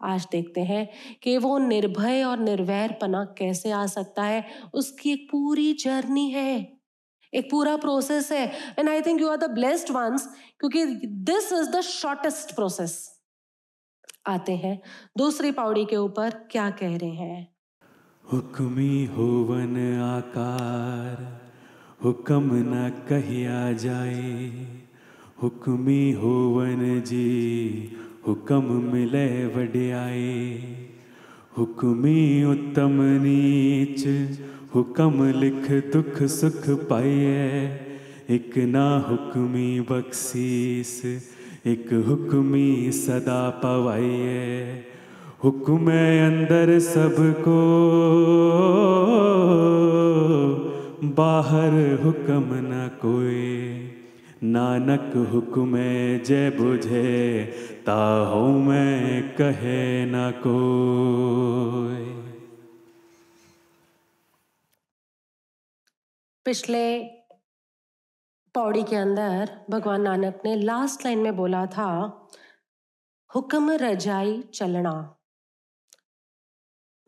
आज देखते हैं कि वो निर्भय और निर्वैर पना कैसे आ सकता है। उसकी एक पूरी जर्नी है। एक पूरा प्रोसेस है। And I think you are the blessed ones क्योंकि this is the shortest process आते हैं दूसरी पौड़ी के ऊपर क्या कह रहे हैं। हुक्मी होवन आकार, हुक्म न कहिया जाए। हुक्मी होवन जी हुक्म मिले वड्याए हुक्मी उत्तम नीच। हुक्म लिख दुख सुख पाइए। एक ना हुक्मी बख्शीस। एक हुक्मी सदा पवाइए। हुक्म अंदर सबको। बाहर हुक्म न कोई। नानक हुक्म जय बुझे, ताहो मैं कहे न कोई। पिछले पौड़ी के अंदर भगवान नानक ने लास्ट लाइन में बोला था, हुक्म रजाई चलना।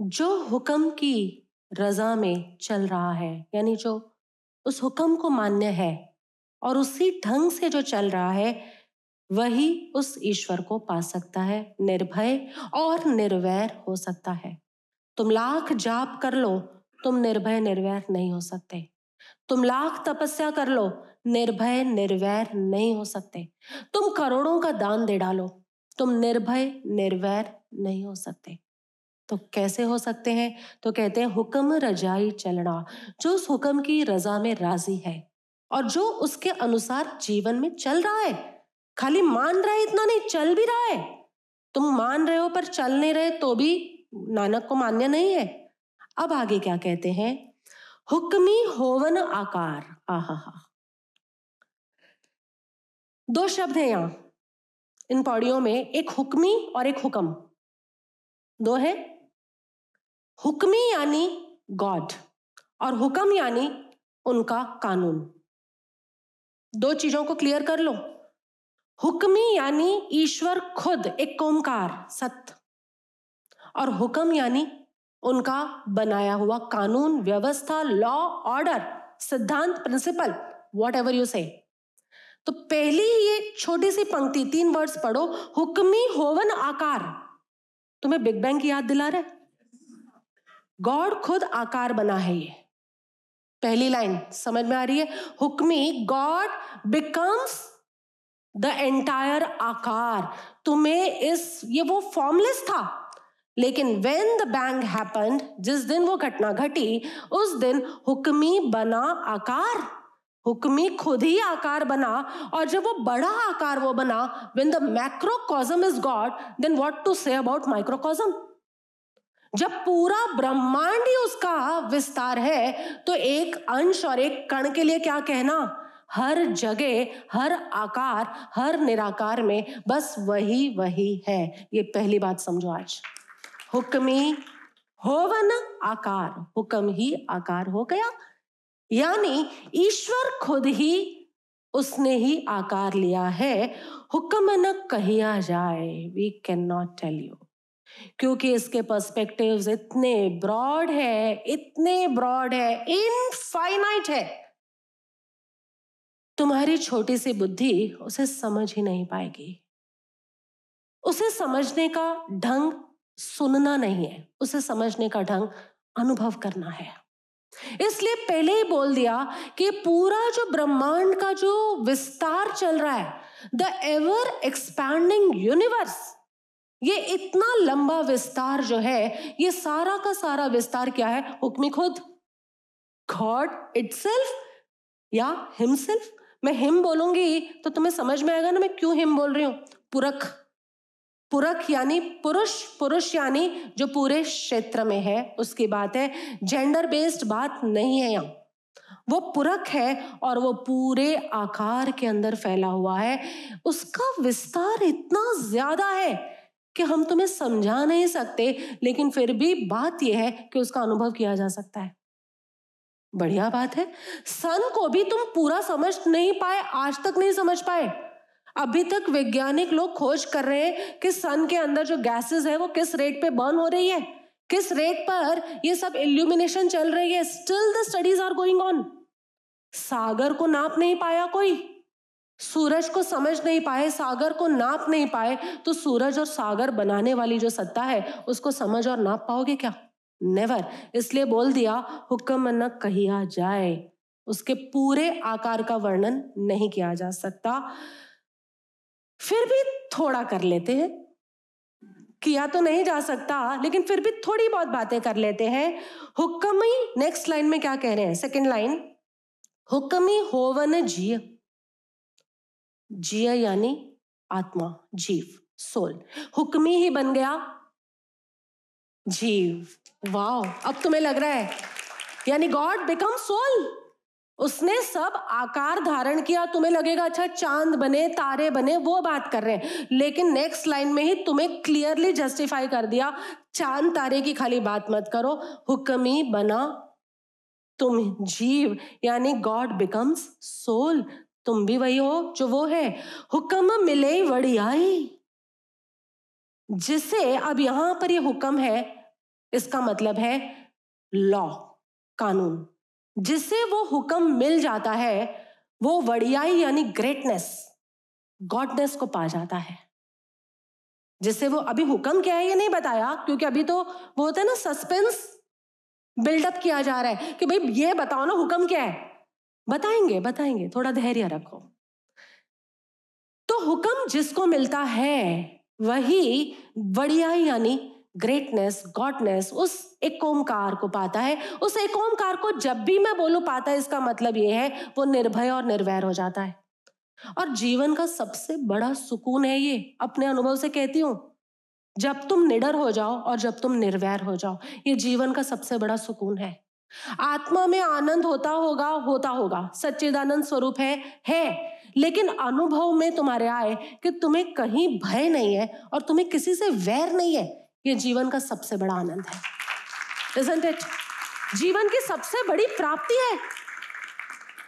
जो हुक्म की रजा में चल रहा है, यानी जो उस हुक्म को मान्य है और उसी ढंग से जो चल रहा है, वही उस ईश्वर को पा सकता है, निर्भय और निर्वैर हो सकता है। तुम लाख जाप कर लो, तुम निर्भय निर्वैर नहीं हो सकते। तुम लाख तपस्या कर लो, निर्भय निर्वैर नहीं हो सकते। तुम करोड़ों का दान दे डालो, तुम निर्भय निर्वैर नहीं हो सकते। तो कैसे हो सकते हैं? तो कहते हैं, हुक्म रजाई चलना, जो उस हुक्म की रजा में राज़ी है। और जो उसके अनुसार जीवन में चल रहा है, खाली मान रहा है इतना नहीं, चल भी रहा है। तुम मान रहे हो पर चल नहीं रहे तो भी नानक को मान्य नहीं है। अब आगे क्या कहते हैं? हुक्मी होवन आकार। आहा दो शब्द हैं यहाँ। इन पौड़ियों में एक हुक्मी और एक हुक्म। दो है। हुक्मी यानी गॉड और हुक्म यानी उनका कानून। दो चीज़ों को क्लियर कर लो। हुक्मी यानी ईश्वर खुद, एक कोमकार सत्य। और हुक्म यानी उनका बनाया हुआ कानून, व्यवस्था लॉ ऑर्डर सिद्धांत principle whatever you say तो पहली ये छोटी सी पंक्ति, तीन वर्ड्स पढ़ो, हुक्मी होवन आकार। तुम्हें बिग बैंग की याद दिला रहे गॉड खुद आकार बना है ये। पहली लाइन, समझ में आ रही है? हुक्मी, गॉड बिकम्स द एंटायर आकार। तुम्हें इस, ये वो फॉर्मलेस था। लेकिन वेन द बैंग हैपेंड जिस दिन वो घटना घटी, उस दिन हुक्मी बना आकार। हुक्मी खुद ही आकार बना, और जब वो बड़ा आकार वो बना when the macrocosm is God then what to say about microcosm जब पूरा ब्रह्मांड ही उसका विस्तार है तो एक अंश और एक कण के लिए क्या कहना? हर जगह, हर आकार, हर निराकार में बस वही वही है। ये पहली बात समझो आज। हुक्मी होवन आकार। हुक्म ही आकार हो गया। यानी ईश्वर खुद ही उसने ही आकार लिया है। हुक्म न कहिया जाए we can not tell you क्योंकि इसके पर्सपेक्टिव्स इतने ब्रॉड है, इतने ब्रॉड है इनफाइनाइट है। तुम्हारी छोटी सी बुद्धि उसे समझ ही नहीं पाएगी। उसे समझने का ढंग सुनना नहीं है। उसे समझने का ढंग अनुभव करना है। इसलिए पहले ही बोल दिया कि पूरा जो ब्रह्मांड का जो विस्तार चल रहा है द एवर एक्सपैंडिंग यूनिवर्स ये इतना लंबा विस्तार जो है, ये सारा का सारा विस्तार क्या है? हुक्मी खुद। गॉड इटसेल्फ या हिमसेल्फ मैं हिम बोलूँगी तो तुम्हें समझ में आएगा ना मैं क्यों हिम बोल रही हूँ? पुरख। पुरख यानी पुरुष। पुरुष यानी जो पूरे क्षेत्र में है, उसकी बात है। जेंडर बेस्ड बात नहीं है यहाँ। वो पुरख है और वो पूरे आकार के अंदर फैला हुआ है। उसका विस्तार इतना ज़्यादा है कि हम तुम्हें समझा नहीं सकते, लेकिन फिर भी बात यह है कि उसका अनुभव किया जा सकता है। बढ़िया बात है। सन को भी तुम पूरा समझ नहीं पाए, आज तक नहीं समझ पाए। अभी तक वैज्ञानिक लोग खोज कर रहे हैं कि सन के अंदर जो गैसेस है वो किस रेट पे बर्न हो रही है, किस रेट पर ये सब इल्यूमिनेशन चल रही है। Still the studies are going on सागर को नाप नहीं पाया कोई। सूरज को समझ नहीं पाए, सागर को नाप नहीं पाए तो सूरज और सागर बनाने वाली जो सत्ता है, उसको समझ और नाप पाओगे क्या? नेवर इसलिए बोल दिया, हुक्म न कहिया जाए। उसके पूरे आकार का वर्णन नहीं किया जा सकता। फिर भी थोड़ा कर लेते हैं। किया तो नहीं जा सकता, लेकिन फिर भी थोड़ी बहुत बातें कर लेते हैं। हुक्मी नेक्स्ट लाइन में क्या कह रहे हैं? सेकंड लाइन हुक्मी होवन जिय। जिय यानी आत्मा, जीव, सोल। हुक्मी ही बन गया जीव। वाह अब तुम्हें लग रहा है, यानी गॉड बिकम सोल। उसने सब आकार धारण किया, तुम्हें लगेगा अच्छा चाँद बने, तारे बने, वो बात कर रहे हैं। लेकिन नेक्स्ट लाइन में ही तुम्हें क्लियरली जस्टिफाई कर दिया, चाँद तारे की खाली बात मत करो, हुक्मी बना तुम जीव, यानी गॉड बिकम्स सोल। तुम भी वही हो जो वो है। हुक्म मिले वड़ियाई। जिसे अब यहाँ पर ये हुक्म है, इसका मतलब है लॉ, कानून। जिसे वो हुक्म मिल जाता है, वो वड़ियाई यानी ग्रेटनेस गॉडनेस को पा जाता है। जिससे वो अभी हुक्म क्या है ये नहीं बताया, क्योंकि अभी तो वो होता है ना सस्पेंस बिल्डअप किया जा रहा है कि भाई, ये बताओ ना हुक्म क्या है? बताएँगे बताएँगे, थोड़ा धैर्य रखो। तो हुक्म जिसको मिलता है, वही बढ़िया यानी ग्रेटनेस गॉडनेस उस एक ओमकार को पाता है। उस एक ओमकार को जब भी मैं बोलू, पाता है, इसका मतलब ये है, वो निर्भय और निर्वैर हो जाता है। और जीवन का सबसे बड़ा सुकून है ये, अपने अनुभव से कहती हूँ। जब तुम निडर हो जाओ और जब तुम निर्वैर हो जाओ, ये जीवन का सबसे बड़ा सुकून है। आत्मा में आनंद होता होगा होता होगा। सच्चिदानंद स्वरूप है है। लेकिन अनुभव में तुम्हारे आए कि तुम्हें कहीं भय नहीं है और तुम्हें किसी से वैर नहीं है, ये जीवन का सबसे बड़ा आनंद है। Isn't it? जीवन की सबसे बड़ी प्राप्ति है।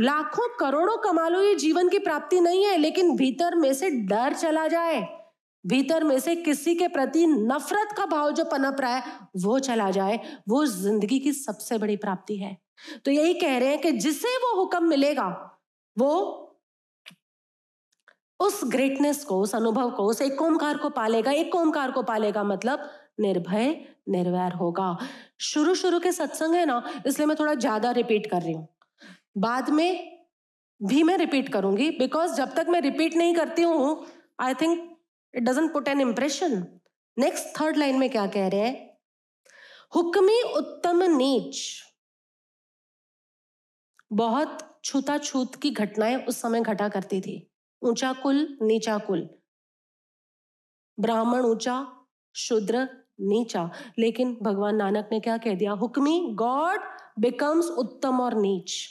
लाखों करोड़ों कमा लो ये जीवन की प्राप्ति नहीं है, लेकिन भीतर में से डर चला जाए। भीतर में से किसी के प्रति नफरत का भाव जो पनप रहा है, वो चला जाए, वो ज़िंदगी की सबसे बड़ी प्राप्ति है। तो यही कह रहे हैं कि जिसे वो हुक्म मिलेगा, वो उस ग्रेटनेस को, उस अनुभव को, उस एक ओमकार को पालेगा, एक ओमकार को पालेगा मतलब निर्भय, निर्वैर होगा। शुरू शुरू के सत्संग है ना, इसलिए मैं थोड़ा ज़्यादा रिपीट कर रही हूँ। बाद में भी मैं रिपीट करूँगी बिकॉज़ जब तक मैं रिपीट नहीं करती हूँ I think it doesn't put an impression next third line में क्या कह रहे हैं? हुक्मी उत्तम नीच। बहुत छूता छूत की घटनाएँ उस समय घटा करती थी। ऊँचा कुल, नीचा कुल। ब्राह्मण ऊँचा, शूद्र नीचा। लेकिन भगवान नानक ने क्या कह दिया? हुक्मी, गॉड बिकम्स उत्तम और नीच।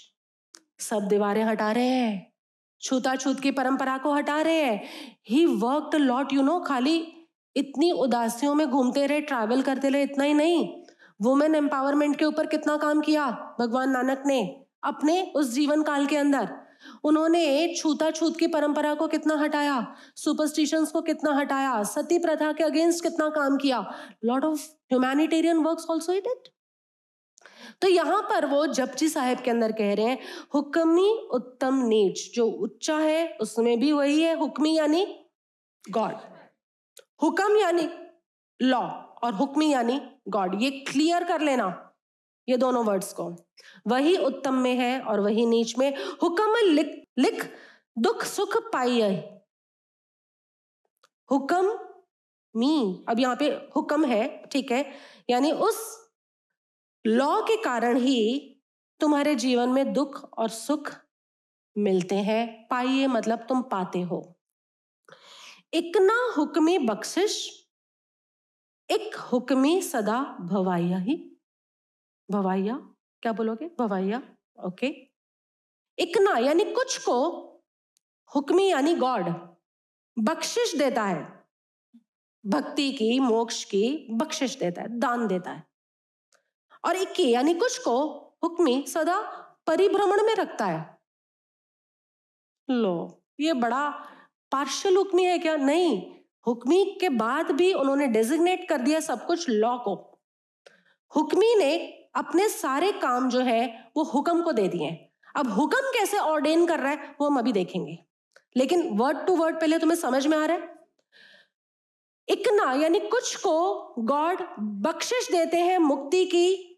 सब दीवारें हटा रहे हैं। छूता छूत की परंपरा को हटा रहे हैं। He work lot you know खाली इतनी उदासियों में घूमते रहे ट्रैवल करते रहे, इतना ही नहीं। वुमेन एम्पावरमेंट के ऊपर कितना काम किया? भगवान नानक ने, अपने उस जीवन काल के अंदर। उन्होंने छूता छूत की परंपरा को कितना हटाया? सुपरस्टिशंस को कितना हटाया? सती प्रथा के अगेंस्ट कितना काम किया? Lot of humanitarian work also it it तो यहाँ पर वो जपजी साहेब के अंदर कह रहे हैं, हुक्मी उत्तम नीच जो उच्चा है, उसमें भी वही है, हुक्मी यानी गॉड। हुक्म यानी लॉ और हुक्मी यानी गॉड। ये क्लियर कर लेना, ये दोनों वर्ड्स को। वही उत्तम में है और वही नीच में। हुक्म लिख लिख, दुख सुख पाइय हुक्म मी अब यहाँ पे हुक्म है, ठीक है, यानी उस लॉ के कारण ही तुम्हारे जीवन में दुख और सुख मिलते हैं। पाइए मतलब तुम पाते हो। इकना हुक्मी बख्शिश एक हुक्मी सदा भवाइया ही। भवाइया? क्या बोलोगे? भवाइया? ओके। इकना, यानी कुछ को हुक्मी यानी गॉड बख्शिश देता है। भक्ति की, मोक्ष की बख्शिश देता है, दान देता है। और इक्की यानी कुछ को हुक्मी सदा परिभ्रमण में रखता है। लो, ये बड़ा पार्शियल हुक्मी है क्या? नहीं, हुक्मी के बाद भी उन्होंने डेजिग्नेट कर दिया सब कुछ लॉ को। हुक्मी ने अपने सारे काम जो है, वो हुक्म को दे दिए। अब हुक्म कैसे ऑर्डेन कर रहा है, वो हम अभी देखेंगे। लेकिन वर्ड टू वर्ड पहले तुम्हें समझ में आ रहा है? इकना यानी कुछ को गॉड बख्शिश देते हैं मुक्ति की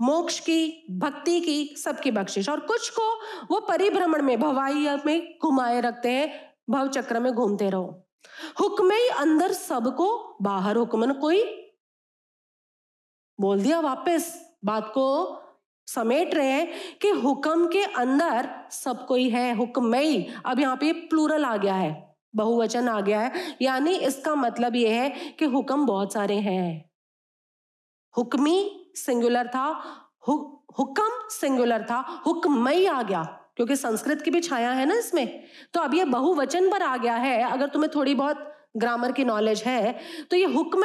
मोक्ष की, भक्ति की, सबकी बख्शिश। और कुछ को वो परिभ्रमण में भवाई में घुमाए रखते हैं, भव चक्र में घूमते रहो। हुक्म अंदर सबको, बाहर हुक्मन कोई। बोल दिया वापस, बात को समेट रहे हैं कि हुक्म के अंदर सब कोई है, हुक्म ही। अब यहाँ पे प्लूरल आ गया है, बहुवचन आ गया है। यानी इसका मतलब यह है कि हुक्म बहुत सारे हैं। हुक्मी सिंगुलर था हु, हुक्म सिंगुलर था हुक्मई आ गया क्योंकि संस्कृत की भी छाया है ना इसमें। तो अब ये बहुवचन पर आ गया है अगर तुम्हें थोड़ी बहुत ग्रामर की नॉलेज है तो ये हुक्म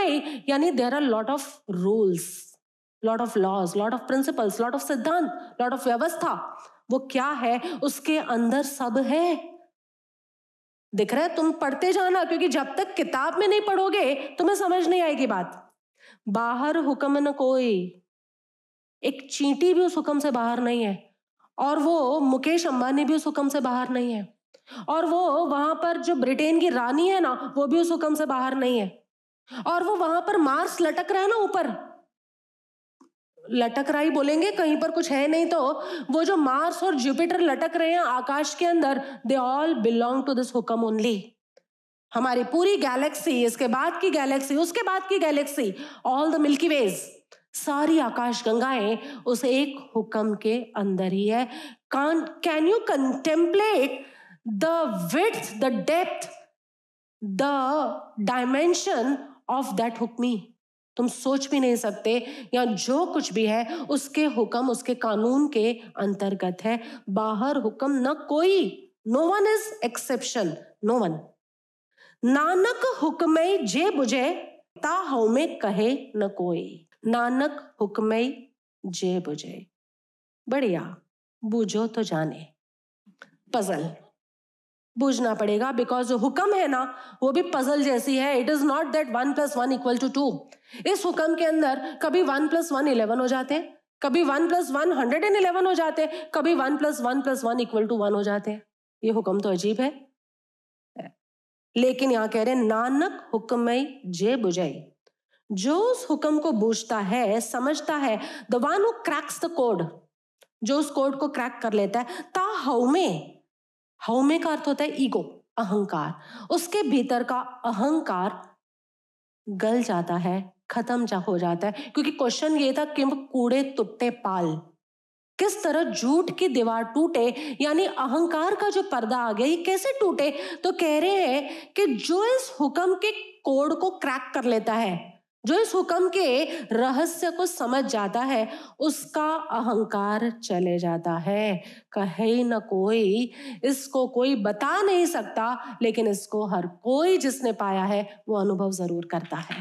यानी there are lot of rules lot of laws lot of principles lot of siddhant lot of vyavastha वो क्या है उसके अंदर सब है। दिख रहा है? तुम पढ़ते जाना क्योंकि जब तक किताब में नहीं पढ़ोगे तुम्हें समझ नहीं आएगी बात। बाहर हुक्म न कोई। एक चींटी भी उस हुक्म से बाहर नहीं है और वो मुकेश अंबानी भी उस हुक्म से बाहर नहीं है। और वो वहाँ पर जो ब्रिटेन की रानी है ना, वो भी उस हुक्म से बाहर नहीं है। और वो वहाँ पर मार्स लटक रहा है ना ऊपर। लटक रहा ही बोलेंगे, कहीं पर कुछ है नहीं तो वो जो मार्स और जुपिटर लटक रहे हैं आकाश के अंदर they all belong to this हुक्म ओनली हमारी पूरी गैलेक्सी इसके बाद की गैलेक्सी उसके बाद की galaxy all the milky ways सारी आकाश गंगाएँ उस एक हुक्म के अंदर ही है। Can can you contemplate the with the depth the dimension of that Hukmi तुम सोच भी नहीं सकते, या जो कुछ भी है, उसके हुक्म, उसके कानून के अंतर्गत है। बाहर हुक्म न कोई no one is exception no one Nanak हुक्म जे बुझे, ता में कहे न कोई। नानक हुक्म जे बुझे बढ़िया, बूझो तो जाने। पजल बूझना पड़ेगा बिकॉज़ जो हुक्म है ना, वो भी पजल जैसी है। It is not that one plus one equal to two इस हुक्म के अंदर कभी वन प्लस वन इलेवन हो जाते हैं कभी one plus one hundred and eleven हो जाते हैं कभी one plus one plus one equal to one हो जाते। हैं ये हुक्म तो अजीब है। लेकिन यहाँ कह रहे हैं, नानक हुक्म जे बुझाई जो उस हुक्म को बूझता है, समझता है the one cracks the code जो उस कोड को क्रैक कर लेता है, ता हौमे हौमे का अर्थ होता है ईगो अहंकार, उसके भीतर का अहंकार गल जाता है, खत्म जा, हो जाता है, क्योंकि क्वेश्चन ये था कि कूड़े तुट्टे पाल। किस तरह झूठ की दीवार टूटे, यानी अहंकार का जो पर्दा आ गया, ये कैसे टूटे? तो कह रहे हैं कि जो इस हुक्म के कोड को क्रैक कर लेता है जो इस हुक्म के रहस्य को समझ जाता है, उसका अहंकार चले जाता है। कहे न कोई इसको कोई बता नहीं सकता, लेकिन इसको हर कोई जिसने पाया है, वो अनुभव ज़रूर करता है।